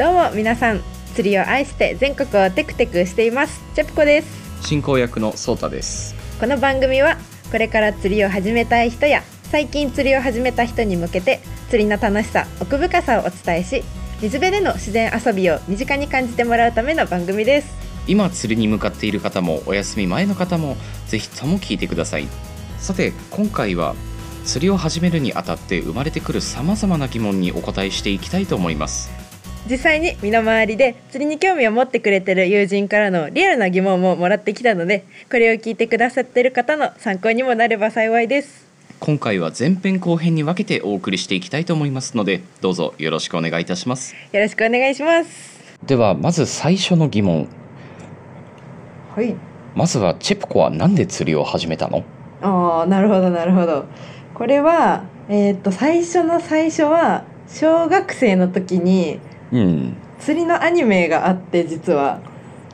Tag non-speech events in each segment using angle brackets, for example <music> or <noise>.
どうも皆さん釣りを愛して全国をテクテクしています。チェプコです。進行役のソータです。この番組はこれから釣りを始めたい人や最近釣りを始めた人に向けて釣りの楽しさ奥深さをお伝えし水辺での自然遊びを身近に感じてもらうための番組です。今釣りに向かっている方もお休み前の方もぜひとも聞いてください。さて今回は釣りを始めるにあたって生まれてくるさまざまな疑問にお答えしていきたいと思います実際に身の回りで釣りに興味を持ってくれてる友人からのリアルな疑問ももらってきたのでこれを聞いてくださってる方の参考にもなれば幸いです。今回は前編後編に分けてお送りしていきたいと思いますのでどうぞよろしくお願いいたします。よろしくお願いします。ではまず最初の疑問。はい。まずはチェプコはなんで釣りを始めたの？ああなるほどなるほど。これはえーっと最初の最初は小学生の時にうん。釣りのアニメがあって実は。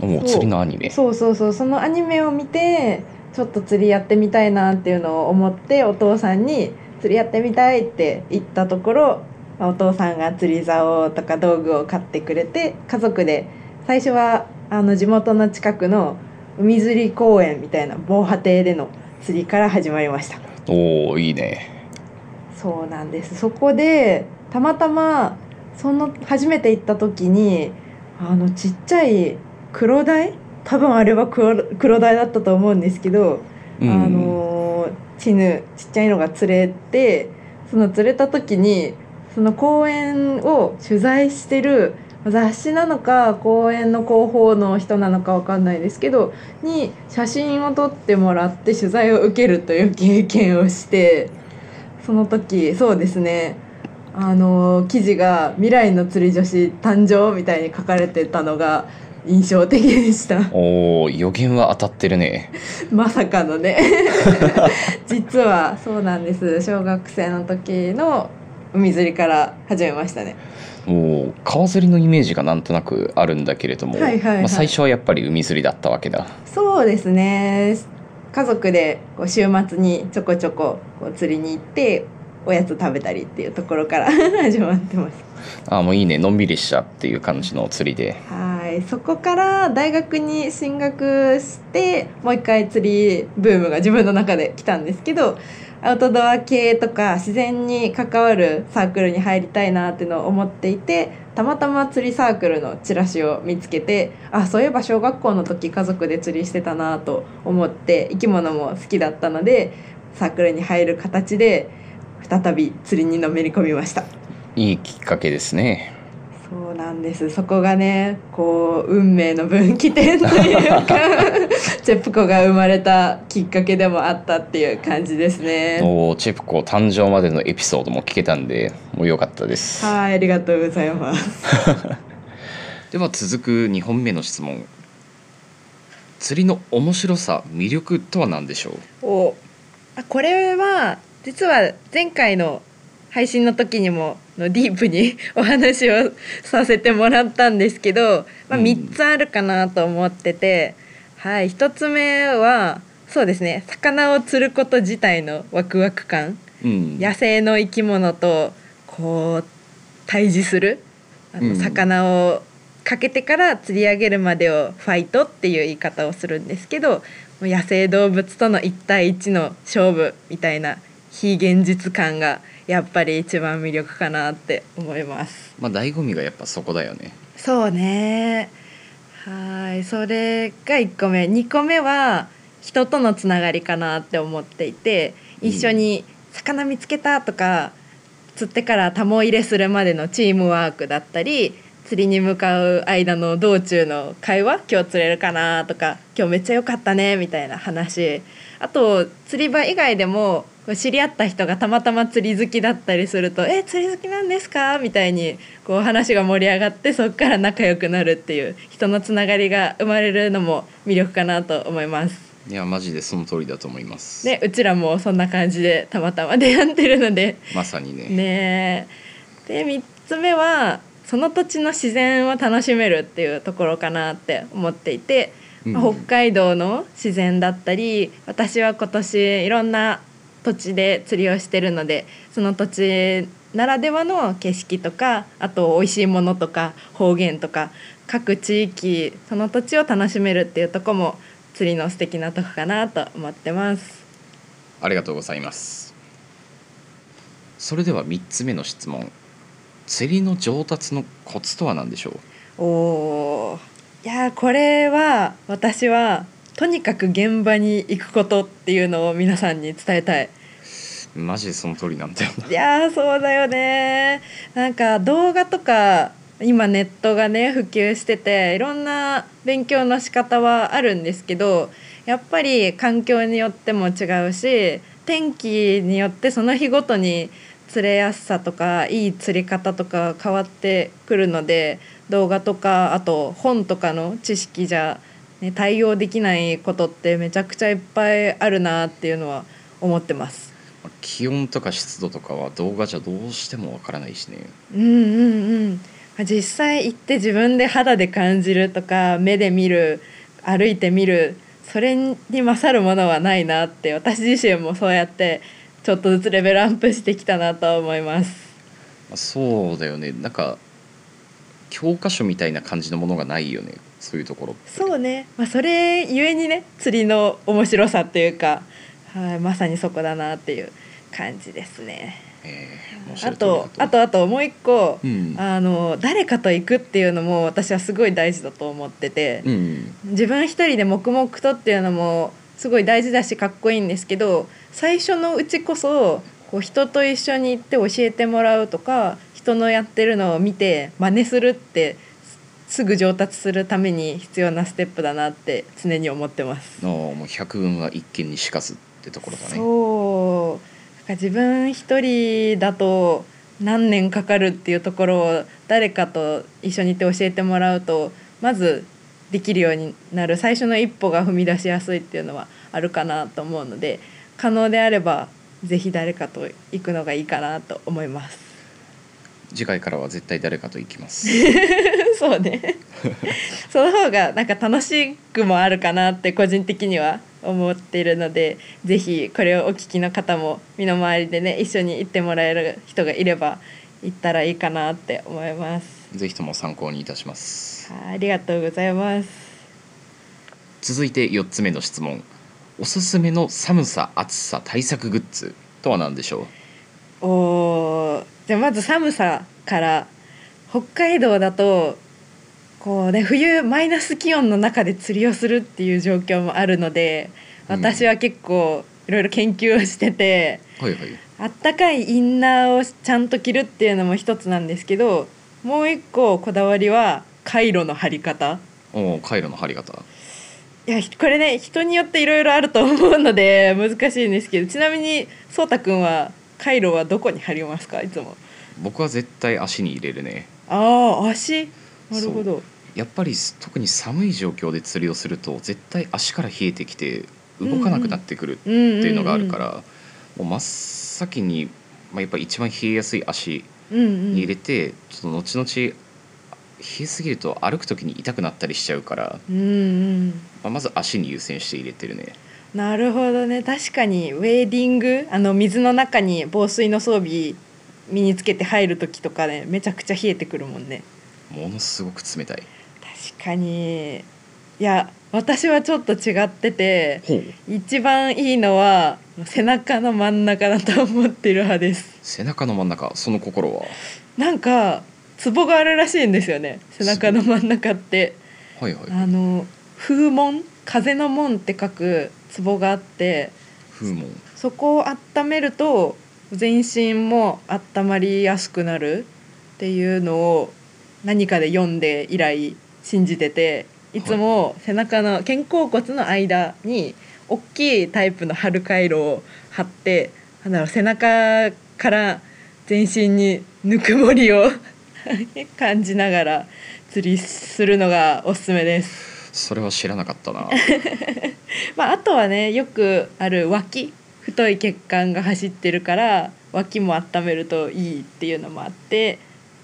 もう。釣りのアニメ。そうそうそう。そのアニメを見てちょっと釣りやってみたいなっていうのを思ってお父さんに釣りやってみたいって言ったところまあお父さんが釣り竿とか道具を買ってくれて家族で最初はあの地元の近くの海釣り公園みたいな防波堤での釣りから始まりました。おおいいね。そうなんです。そこでたまたまその初めて行った時にあのちっちゃい黒鯛多分あれは黒黒鯛だったと思うんですけど、うん。あのチヌちっちゃいのが釣れてその釣れた時にその公園を取材してる雑誌なのか公園の広報の人なのかわかんないですけどに写真を撮ってもらって取材を受けるという経験をしてその時そうですねあの記事が「未来の釣り女子誕生」みたいに書かれてたのが印象的でした。おお予言は当たってるね。<laughs> まさかのね。<laughs> 実はそうなんです。小学生の時の海釣りから始めましたね。もう川釣りのイメージがなんとなくあるんだけれども、はいはいはい。まあ、最初はやっぱり海釣りだったわけだ。そうですね。家族でこう週末にちょこちょここう釣りに行っておやつ食べたりっていうところから <laughs> 始まってます。ああもういいね。のんびりしちゃっていう感じの釣りで。はい。そこから大学に進学してもう一回釣りブームが自分の中で来たんですけどアウトドア系とか自然に関わるサークルに入りたいなっていうのを思っていてたまたま釣りサークルのチラシを見つけてあそういえば小学校の時家族で釣りしてたなと思って生き物も好きだったのでサークルに入る形で再び釣りにのめり込みました。いいきっかけですね。そうなんです。そこがねこう運命の分岐点というか <laughs> チェプコが生まれたきっかけでもあったっていう感じですね。おーチェプコ誕生までのエピソードも聞けたんでもう良かったです。はいありがとうございます。<laughs> では続く2本目の質問。釣りの面白さ魅力とは何でしょう？おあこれは実は前回の配信の時にものディープに <laughs> お話をさせてもらったんですけど、まあ、うん。3つあるかなと思ってて、はい1つ目はそうですね魚を釣ること自体のワクワク感。うん。野生の生き物とこう対峙する。あのうん。魚をかけてから釣り上げるまでをファイトっていう言い方をするんですけど野生動物との1対1の勝負みたいな非現実感がやっぱり一番魅力かなって思います。まあ醍醐味がやっぱそこだよね。そうね。はいそれが1個目。2個目は人とのつながりかなって思っていて一緒に魚見つけたとか釣ってからタモ入れするまでのチームワークだったり釣りに向かう間の道中の会話今日釣れるかなとか今日めっちゃ良かったねみたいな話。あと釣り場以外でもこう知り合った人がたまたま釣り好きだったりすると「え釣り好きなんですか?」みたいにこう話が盛り上がってそこから仲良くなるっていう人のつながりが生まれるのも魅力かなと思います。いやマジでその通りだと思います。でうちらもそんな感じでたまたま出会ってるので。まさにね。ね。えで3つ目はその土地の自然を楽しめるっていうところかなって思っていて、まあうん。北海道の自然だったり私は今年いろんな土地で釣りをしてるのでその土地ならではの景色とかあと美味しいものとか方言とか各地域その土地を楽しめるっていうとこも釣りの素敵なとこかなと思ってます。ありがとうございます。それでは3つ目の質問。釣りの上達のコツとは何でしょう？おー。いやーこれは私はとにかく現場に行くことっていうのを皆さんに伝えたい。マジでその通りなんだよないやーそうだよねなんか動画とか今ネットがね普及してていろんな勉強の仕方はあるんですけどやっぱり環境によっても違うし天気によってその日ごとに釣れやすさとかいい釣り方とか変わってくるので動画とかあと本とかの知識じゃ、ね、対応できないことってめちゃくちゃいっぱいあるなっていうのは思ってます。気温とか湿度とかは動画じゃどうしてもわからないしねうんうんうん実際行って自分で肌で感じるとか目で見る歩いてみるそれに勝るものはないなって私自身もそうやってちょっとずつレベルアップしてきたなと思います。まあそうだよねなんか教科書みたいな感じのものがないよねそういうところそうね、まあ、それゆえにね釣りの面白さっていうか、はい、まさにそこだなっていう感じですね。えーあとあとあともう一個、うん。あの誰かと行くっていうのも私はすごい大事だと思ってて。うん。自分一人で黙々とっていうのもすごい大事だしかっこいいんですけど最初のうちこそこう人と一緒に行って教えてもらうとか人のやってるのを見て真似するってすすぐ上達するために必要なステップだなって常に思ってます。のもう百聞は一見にしかずってところだねそうなんか自分一人だと何年かかるっていうところを誰かと一緒にいて教えてもらうとまずできるようになる最初の一歩が踏み出しやすいっていうのはあるかなと思うので可能であればぜひ誰かと行くのがいいかなと思います。次回からは絶対誰かと行きます。<laughs> そうね。<laughs> その方がなんか楽しくもあるかなって個人的には思っているのでぜひこれをお聞きの方も身の回りでね一緒に行ってもらえる人がいれば行ったらいいかなって思います。ぜひとも参考にいたします。はいありがとうございます。続いて4つ目の質問。おすすめの寒さ暑さ対策グッズとは何でしょう？おーじゃあまず寒さから北海道だとこうね冬マイナス気温の中で釣りをするっていう状況もあるのでうん。私は結構いろいろ研究をしてて、はいはい。あったかいインナーをちゃんと着るっていうのも一つなんですけどもう一個こだわりはカイロの張り方。おお回路の張り方。いやこれね人によっていろいろあると思うので難しいんですけどちなみにそうたくんはカイロはどこに貼りますか？いつも。僕は絶対足に入れるね。ああ足？なるほど。やっぱり特に寒い状況で釣りをすると絶対足から冷えてきて動かなくなってくるってうんうんいうのがあるから、もう真っ先に、まあ、やっぱ一番冷えやすい足うんうん。に入れて、ちょっと後々冷えすぎると歩く時に痛くなったりしちゃうから、うんうん。まあ、まず足に優先して入れてるねなるほどね。確かにウェーディングあの水の中に防水の装備身につけて入る時とかねめちゃくちゃ冷えてくるもんね。ものすごく冷たい。確かに。いや私はちょっと違ってて一番いいのは背中の真ん中だと思ってる派です。背中の真ん中その心は？なんかツボがあるらしいんですよね。背中の真ん中って。はいはいあの風門風の門って書くツボがあってそこを温めると全身も温まりやすくなるっていうのを何かで読んで以来信じてていつも背中の肩甲骨の間に大きいタイプの春回路を貼ってなんだろう背中から全身にぬくもりを <laughs> 感じながら釣りするのがおすすめです。それは知らなかったな。<laughs> まあ、あとはねよくある脇太い血管が走ってるから脇も温めるといいっていうのもあって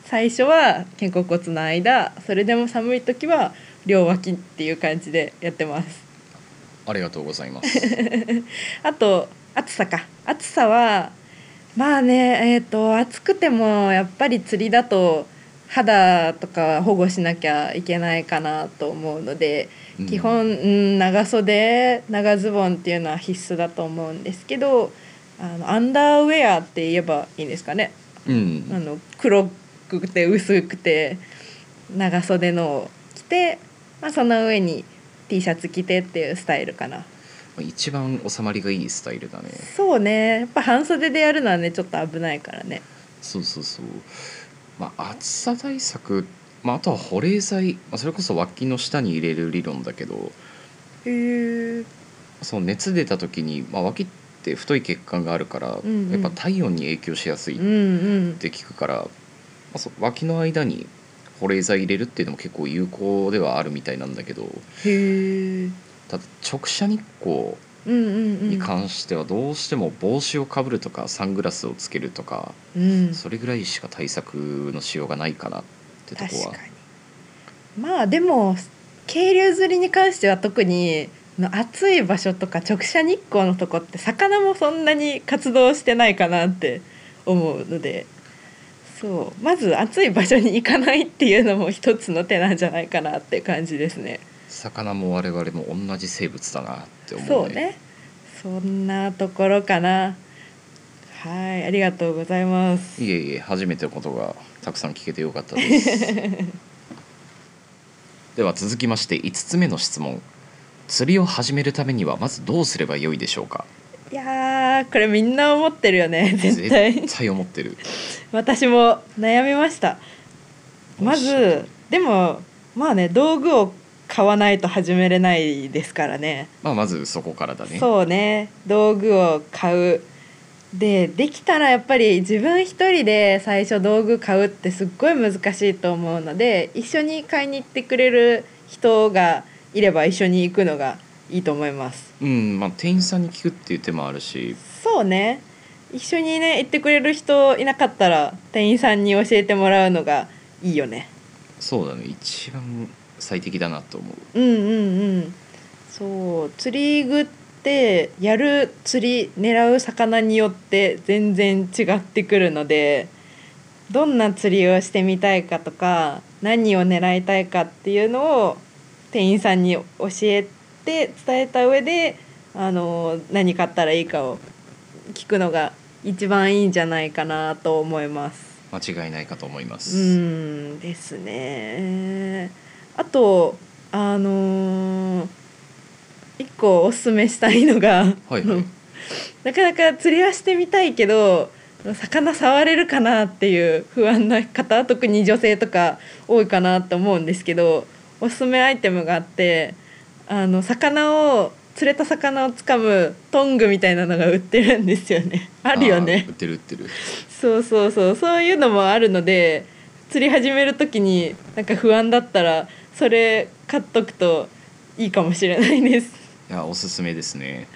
最初は肩甲骨の間それでも寒い時は両脇っていう感じでやってます。ありがとうございます。<laughs> あと暑さか。暑さはまあねえっ、と暑くてもやっぱり釣りだと肌とか保護しなきゃいけないかなと思うので、うん。基本、うん、長袖長ズボンっていうのは必須だと思うんですけどあのアンダーウェアって言えばいいんですかね。うん。あの黒くて薄くて長袖のを着て、まあ、その上に T シャツ着てっていうスタイルかな。一番収まりがいいスタイルだね。そうね。やっぱ半袖でやるのはねちょっと危ないからね。そうそうそうまあ暑さ対策、まあ、あとは保冷剤、まあ、それこそ脇の下に入れる理論だけどへえその熱出た時に、まあ、脇って太い血管があるから、うんうん。やっぱ体温に影響しやすいっうんうん。て聞くから、まあ、そう脇の間に保冷剤入れるっていうのも結構有効ではあるみたいなんだけどへえただ直射日光うんうんうんに関してはどうしても帽子をかぶるとかサングラスをつけるとかうん。それぐらいしか対策のしようがないかなってとこは。まあでも渓流釣りに関しては特にの暑い場所とか直射日光のとこって魚もそんなに活動してないかなって思うので。そう。まず暑い場所に行かないっていうのも一つの手なんじゃないかなって感じですね。魚も我々も同じ生物だなって思うそうね。そんなところかな。はいありがとうございます。いえいえ初めてのことがたくさん聞けてよかったです。<laughs> では続きまして5つ目の質問。釣りを始めるためにはまずどうすればよいでしょうか？いやーこれみんな思ってるよね絶対。絶対。思ってる。<laughs> 私も悩みました。まずでもまあね道具を買わないと始めれないですからね。まあまずそこからだね。そうね。道具を買う。でできたらやっぱり自分一人で最初道具買うってすっごい難しいと思うので一緒に買いに行ってくれる人がいれば一緒に行くのがいいと思います。うんまあ店員さんに聞くっていう手もあるし。そうね。一緒にね行ってくれる人いなかったら店員さんに教えてもらうのがいいよね。そうだね。一番最適だなと思ううんうんうんそう釣り具ってやる釣り狙う魚によって全然違ってくるのでどんな釣りをしてみたいかとか何を狙いたいかっていうのを店員さんに教えて伝えた上であの何買ったらいいかを聞くのが一番いいんじゃないかなと思います。間違いないかと思います、うんですね。あとあのー一個おすすめしたいのが、はいはいなかなか釣りはしてみたいけど魚触れるかなっていう不安な方特に女性とか多いかなと思うんですけどおすすめアイテムがあってあの魚を釣れた魚をつかむトングみたいなのが売ってるんですよね。あるよね売。ってる売ってるそうそうそうそういうのもあるので釣り始める時になんか不安だったらそれ買っとくといいかもしれないです。いやおすすめですね、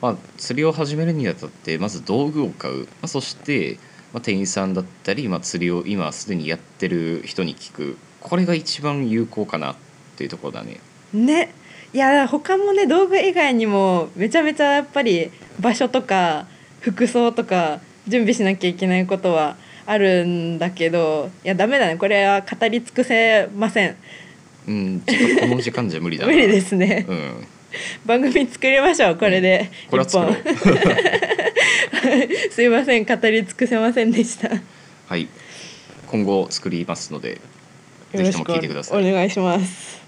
まあ、釣りを始めるにあたってまず道具を買う、まあ、そして、まあ、店員さんだったり、まあ、釣りを今すでにやってる人に聞く。これが一番有効かなっていうところだね。ね。いや他もね道具以外にもめちゃめちゃやっぱり場所とか服装とか準備しなきゃいけないことはあるんだけどいやダメだね。これは語り尽くせませんうんちょっとこの時間じゃ無理だな。無理ですね、うん。番組作りましょうこれで。これは作ろう。<laughs> すいません語り尽くせませんでした。よはい。今後作りますのでぜひとも聞いてください。お願いします。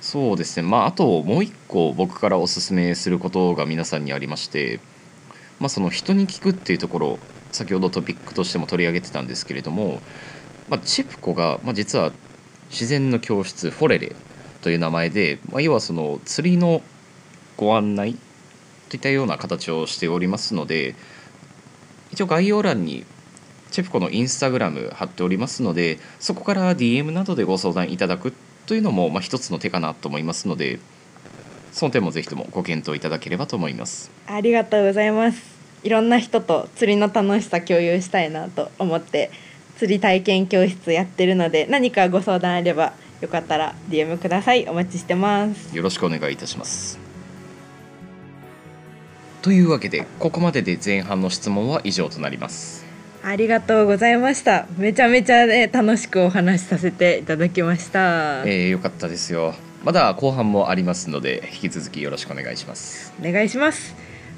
そうですね。まああともう一個僕からおすすめすることが皆さんにありましてまあその人に聞くっていうところ先ほどトピックとしても取り上げてたんですけれども、まあ、チェプコが、まあ、実は自然の教室フォレレという名前で、まあ、要はその釣りのご案内といったような形をしておりますので一応概要欄にチェプコのインスタグラム貼っておりますのでそこから DM などでご相談いただくというのもまあ一つの手かなと思いますのでその点もぜひともご検討いただければと思います。ありがとうございます。いろんな人と釣りの楽しさ共有したいなと思って釣り体験教室やってるので何かご相談あればよかったら DM くださいお待ちしてます。よろしくお願いいたします。というわけでここまでで前半の質問は以上となります。ありがとうございました。めちゃめちゃね楽しくお話しさせていただきました、えー、よかったですよ。まだ後半もありますので引き続きよろしくお願いします。お願いします。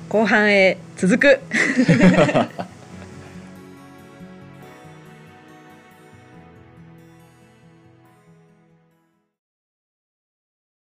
後半へ続く <laughs>